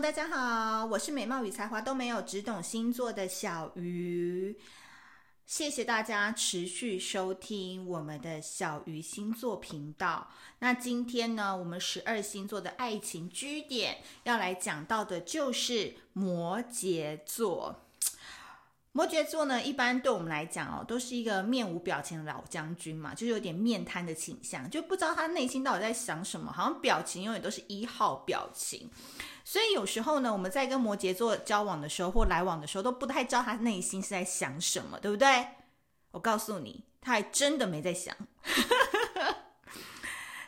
大家好，我是美貌与才华都没有，只懂星座的小鱼。谢谢大家持续收听我们的小鱼星座频道。那今天呢，我们十二星座的爱情居点要来讲到的就是摩羯座。摩羯座呢，一般对我们来讲哦，都是一个面无表情的老将军嘛，就是有点面瘫的倾向，就不知道他内心到底在想什么，好像表情永远都是一号表情。所以有时候呢，我们在跟摩羯座交往的时候或来往的时候，都不太知道他内心是在想什么，对不对？我告诉你，他还真的没在想。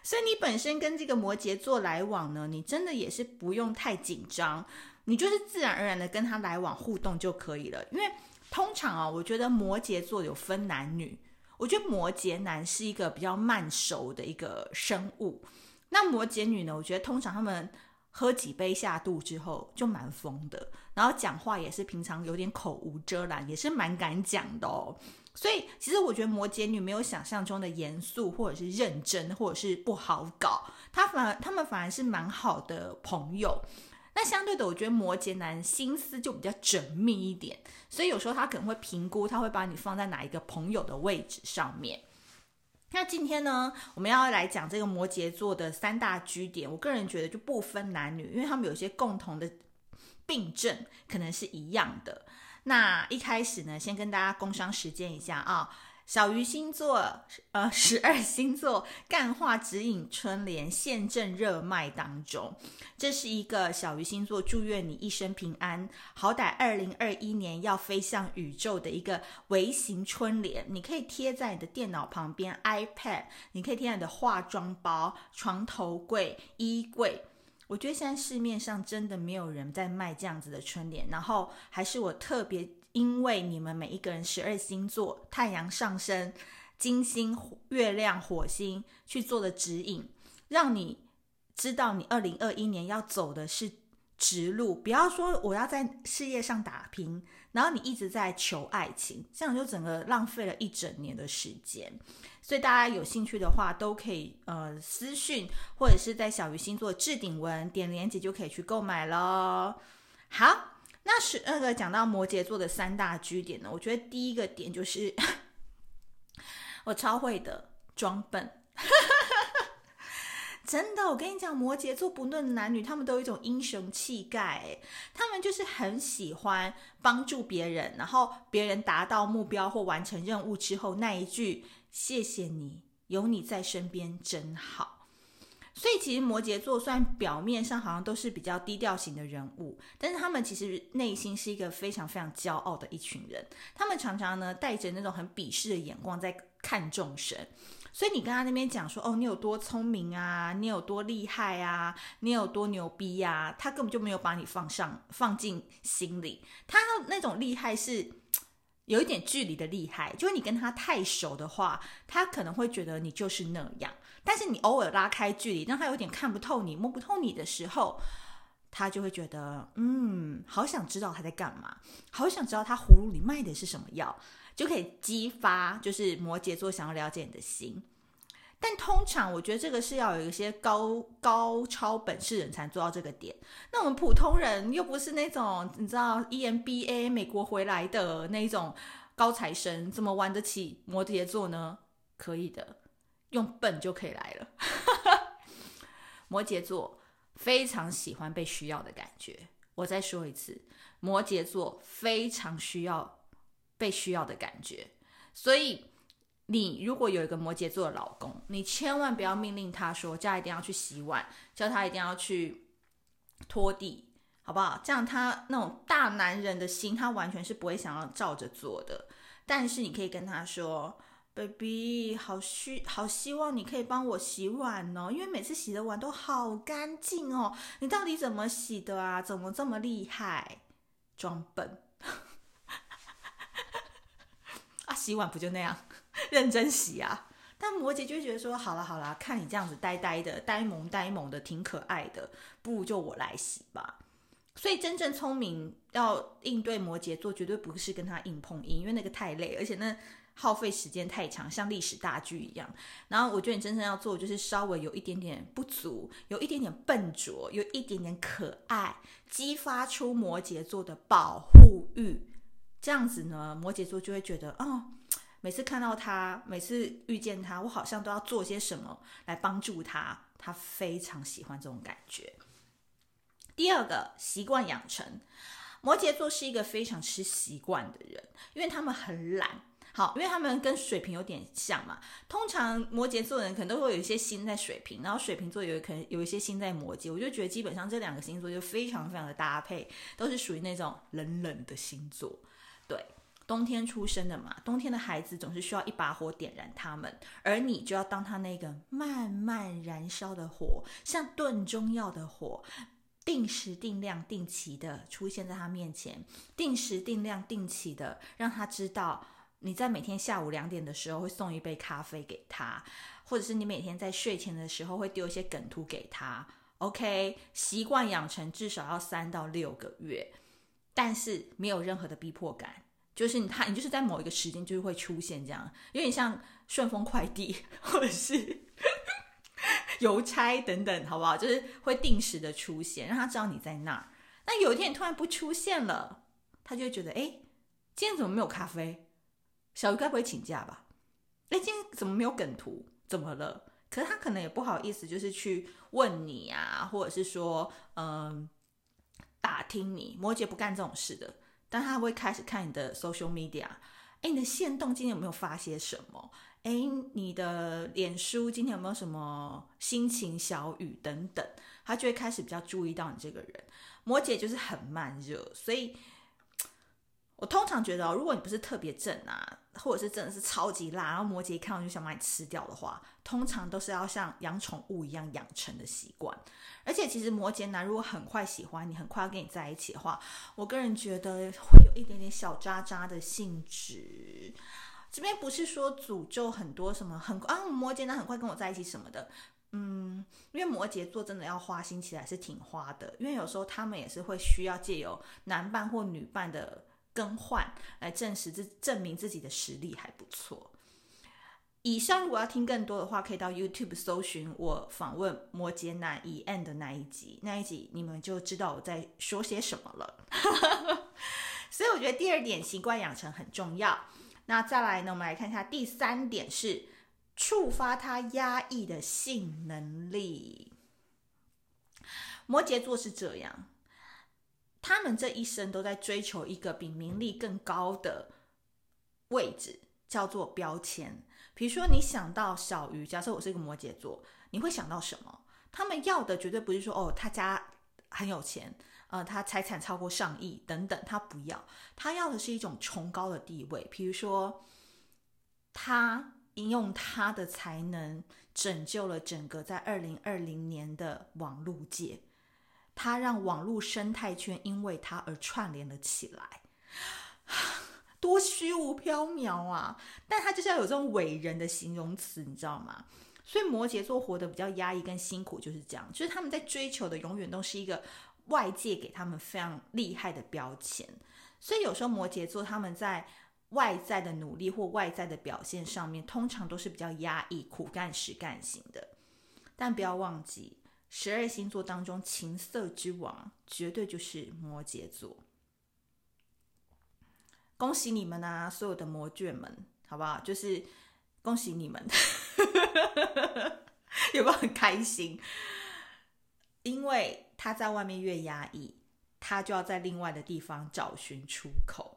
所以你本身跟这个摩羯座来往呢，你真的也是不用太紧张，你就是自然而然的跟他来往互动就可以了，因为。通常啊，我觉得摩羯座有分男女。我觉得摩羯男是一个比较慢熟的一个生物。那摩羯女呢？我觉得通常他们喝几杯下肚之后就蛮疯的，然后讲话也是平常有点口无遮拦，也是蛮敢讲的哦。所以其实我觉得摩羯女没有想象中的严肃，或者是认真，或者是不好搞。他反而他们反而是蛮好的朋友。那相对的，我觉得摩羯男心思就比较缜密一点，所以有时候他可能会评估，他会把你放在哪一个朋友的位置上面。那今天呢，我们要来讲这个摩羯座的三大 G 点，我个人觉得就不分男女，因为他们有些共同的病症可能是一样的。那一开始呢，先跟大家工商时间一下啊。小鱼星座，呃，十二星座干话指引春联现正热卖当中。这是一个小鱼星座祝愿你一生平安，好歹二零二一年要飞向宇宙的一个微型春联。你可以贴在你的电脑旁边，iPad，你可以贴在你的化妆包、床头柜、衣柜。我觉得现在市面上真的没有人在卖这样子的春联，然后还是我特别。因为你们每一个人十二星座、太阳上升、金星、月亮、火星去做的指引，让你知道你二零二一年要走的是直路。不要说我要在事业上打拼，然后你一直在求爱情，这样就整个浪费了一整年的时间。所以大家有兴趣的话，都可以呃私讯或者是在小鱼星座置顶文点链接就可以去购买了。好。那十二个讲到摩羯座的三大据点呢，我觉得第一个点就是 我超会的装笨，真的，我跟你讲，摩羯座不论男女，他们都有一种英雄气概，他们就是很喜欢帮助别人，然后别人达到目标或完成任务之后，那一句谢谢你，有你在身边真好。所以其实摩羯座虽然表面上好像都是比较低调型的人物，但是他们其实内心是一个非常非常骄傲的一群人。他们常常呢带着那种很鄙视的眼光在看众生。所以你跟他那边讲说哦，你有多聪明啊，你有多厉害啊，你有多牛逼呀，他根本就没有把你放上放进心里。他那种厉害是。有一点距离的厉害，就是你跟他太熟的话，他可能会觉得你就是那样。但是你偶尔拉开距离，让他有点看不透你、摸不透你的时候，他就会觉得，嗯，好想知道他在干嘛，好想知道他葫芦里卖的是什么药，就可以激发就是摩羯座想要了解你的心。但通常我觉得这个是要有一些高高超本事人才做到这个点。那我们普通人又不是那种你知道 EMBA 美国回来的那种高材生，怎么玩得起摩羯座呢？可以的，用笨就可以来了。摩羯座非常喜欢被需要的感觉。我再说一次，摩羯座非常需要被需要的感觉，所以。你如果有一个摩羯座的老公，你千万不要命令他说家一定要去洗碗，叫他一定要去拖地，好不好？这样他那种大男人的心，他完全是不会想要照着做的。但是你可以跟他说，baby，好需好希望你可以帮我洗碗哦，因为每次洗的碗都好干净哦。你到底怎么洗的啊？怎么这么厉害？装笨 啊！洗碗不就那样？认真洗啊！但摩羯就觉得说：好了好了，看你这样子呆呆的、呆萌呆萌的，挺可爱的，不如就我来洗吧。所以真正聪明要应对摩羯座，绝对不是跟他硬碰硬，因为那个太累，而且那耗费时间太长，像历史大剧一样。然后我觉得你真正要做，就是稍微有一点点不足，有一点点笨拙，有一点点可爱，激发出摩羯座的保护欲。这样子呢，摩羯座就会觉得，哦，每次看到他，每次遇见他，我好像都要做些什么来帮助他。他非常喜欢这种感觉。第二个习惯养成，摩羯座是一个非常吃习惯的人，因为他们很懒。好，因为他们跟水瓶有点像嘛。通常摩羯座的人可能都会有一些心在水瓶，然后水瓶座有可能有一些心在摩羯。我就觉得基本上这两个星座就非常非常的搭配，都是属于那种冷冷的星座。对，冬天出生的嘛，冬天的孩子总是需要一把火点燃他们，而你就要当他那个慢慢燃烧的火，像炖中药的火。定时定量定期的出现在他面前，定时定量定期的让他知道你在每天下午两点的时候会送一杯咖啡给他，或者是你每天在睡前的时候会丢一些梗图给他。OK，习惯养成至少要三到六个月，但是没有任何的逼迫感，就是你他你就是在某一个时间就是会出现这样，有点像顺丰快递或者是。邮差等等，好不好？就是会定时的出现，让他知道你在那儿。那有一天你突然不出现了，他就会觉得，哎，今天怎么没有咖啡？小鱼该不会请假吧？哎，今天怎么没有梗图？怎么了？可是他可能也不好意思，就是去问你啊，或者是说，嗯，打听你。摩羯不干这种事的，但他会开始看你的 social media。哎，你的线动今天有没有发些什么？哎，你的脸书今天有没有什么心情小语等等？他就会开始比较注意到你这个人。摩羯就是很慢热，所以我通常觉得，如果你不是特别正啊，或者是真的是超级辣，然后摩羯一看到就想把你吃掉的话，通常都是要像养宠物一样养成的习惯。而且其实摩羯男如果很快喜欢你，很快要跟你在一起的话，我个人觉得会有一点点小渣渣的性质。这边不是说诅咒很多什么很啊，摩羯男很快跟我在一起什么的，嗯，因为摩羯座真的要花心起来是挺花的，因为有时候他们也是会需要借由男伴或女伴的更换来证实自证明自己的实力还不错。以上如果要听更多的话，可以到 YouTube 搜寻我访问摩羯男以 N 的那一集，那一集你们就知道我在说些什么了。所以我觉得第二点习惯养成很重要。那再来呢？我们来看一下第三点是触发他压抑的性能力。摩羯座是这样，他们这一生都在追求一个比名利更高的位置，叫做标签。比如说，你想到小鱼，假设我是一个摩羯座，你会想到什么？他们要的绝对不是说哦，他家很有钱。呃，他财产超过上亿等等，他不要，他要的是一种崇高的地位。比如说，他应用他的才能拯救了整个在二零二零年的网络界，他让网络生态圈因为他而串联了起来，多虚无缥缈啊！但他就是要有这种伟人的形容词，你知道吗？所以摩羯座活得比较压抑跟辛苦，就是这样，就是他们在追求的永远都是一个。外界给他们非常厉害的标签，所以有时候摩羯座他们在外在的努力或外在的表现上面，通常都是比较压抑、苦干实干型的。但不要忘记，十二星座当中情色之王绝对就是摩羯座。恭喜你们啊，所有的摩羯们，好不好？就是恭喜你们，有没有很开心？因为。他在外面越压抑，他就要在另外的地方找寻出口。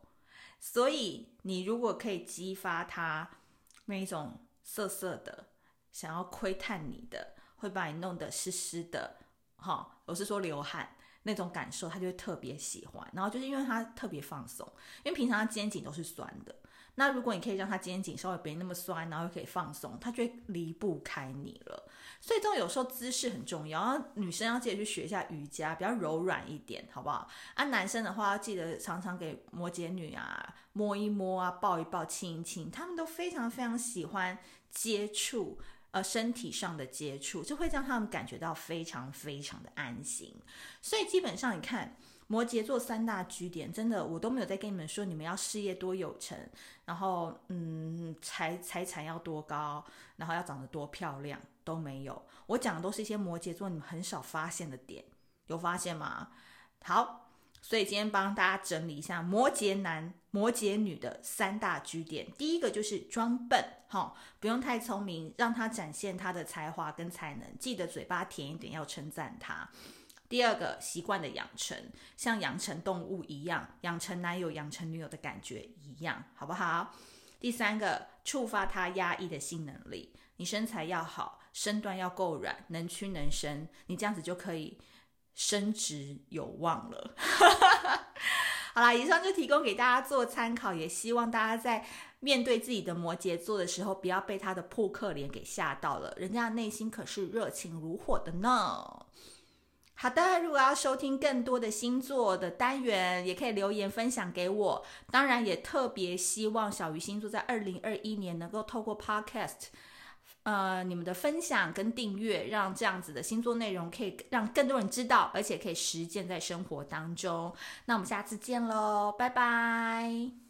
所以，你如果可以激发他那一种色色的、想要窥探你的，会把你弄得湿湿的，哈，我是说流汗那种感受，他就会特别喜欢。然后就是因为他特别放松，因为平常他肩颈都是酸的。那如果你可以让他肩颈稍微别那么酸，然后又可以放松，他就会离不开你了。所以这种有时候姿势很重要，然后女生要记得去学一下瑜伽，比较柔软一点，好不好？啊，男生的话要记得常常给摩羯女啊摸一摸啊，抱一抱，亲一亲，他们都非常非常喜欢接触，呃，身体上的接触，就会让他们感觉到非常非常的安心。所以基本上你看。摩羯座三大据点，真的我都没有在跟你们说你们要事业多有成，然后嗯财财产要多高，然后要长得多漂亮都没有。我讲的都是一些摩羯座你们很少发现的点，有发现吗？好，所以今天帮大家整理一下摩羯男、摩羯女的三大居点。第一个就是装笨，哈，不用太聪明，让他展现他的才华跟才能，记得嘴巴甜一点，要称赞他。第二个习惯的养成，像养成动物一样，养成男友、养成女友的感觉一样，好不好？第三个，触发他压抑的性能力，你身材要好，身段要够软，能屈能伸，你这样子就可以。升职有望了，好啦，以上就提供给大家做参考，也希望大家在面对自己的摩羯座的时候，不要被他的扑克脸给吓到了，人家的内心可是热情如火的呢。好的，如果要收听更多的星座的单元，也可以留言分享给我。当然，也特别希望小鱼星座在二零二一年能够透过 Podcast。呃，你们的分享跟订阅，让这样子的星座内容可以让更多人知道，而且可以实践在生活当中。那我们下次见喽，拜拜。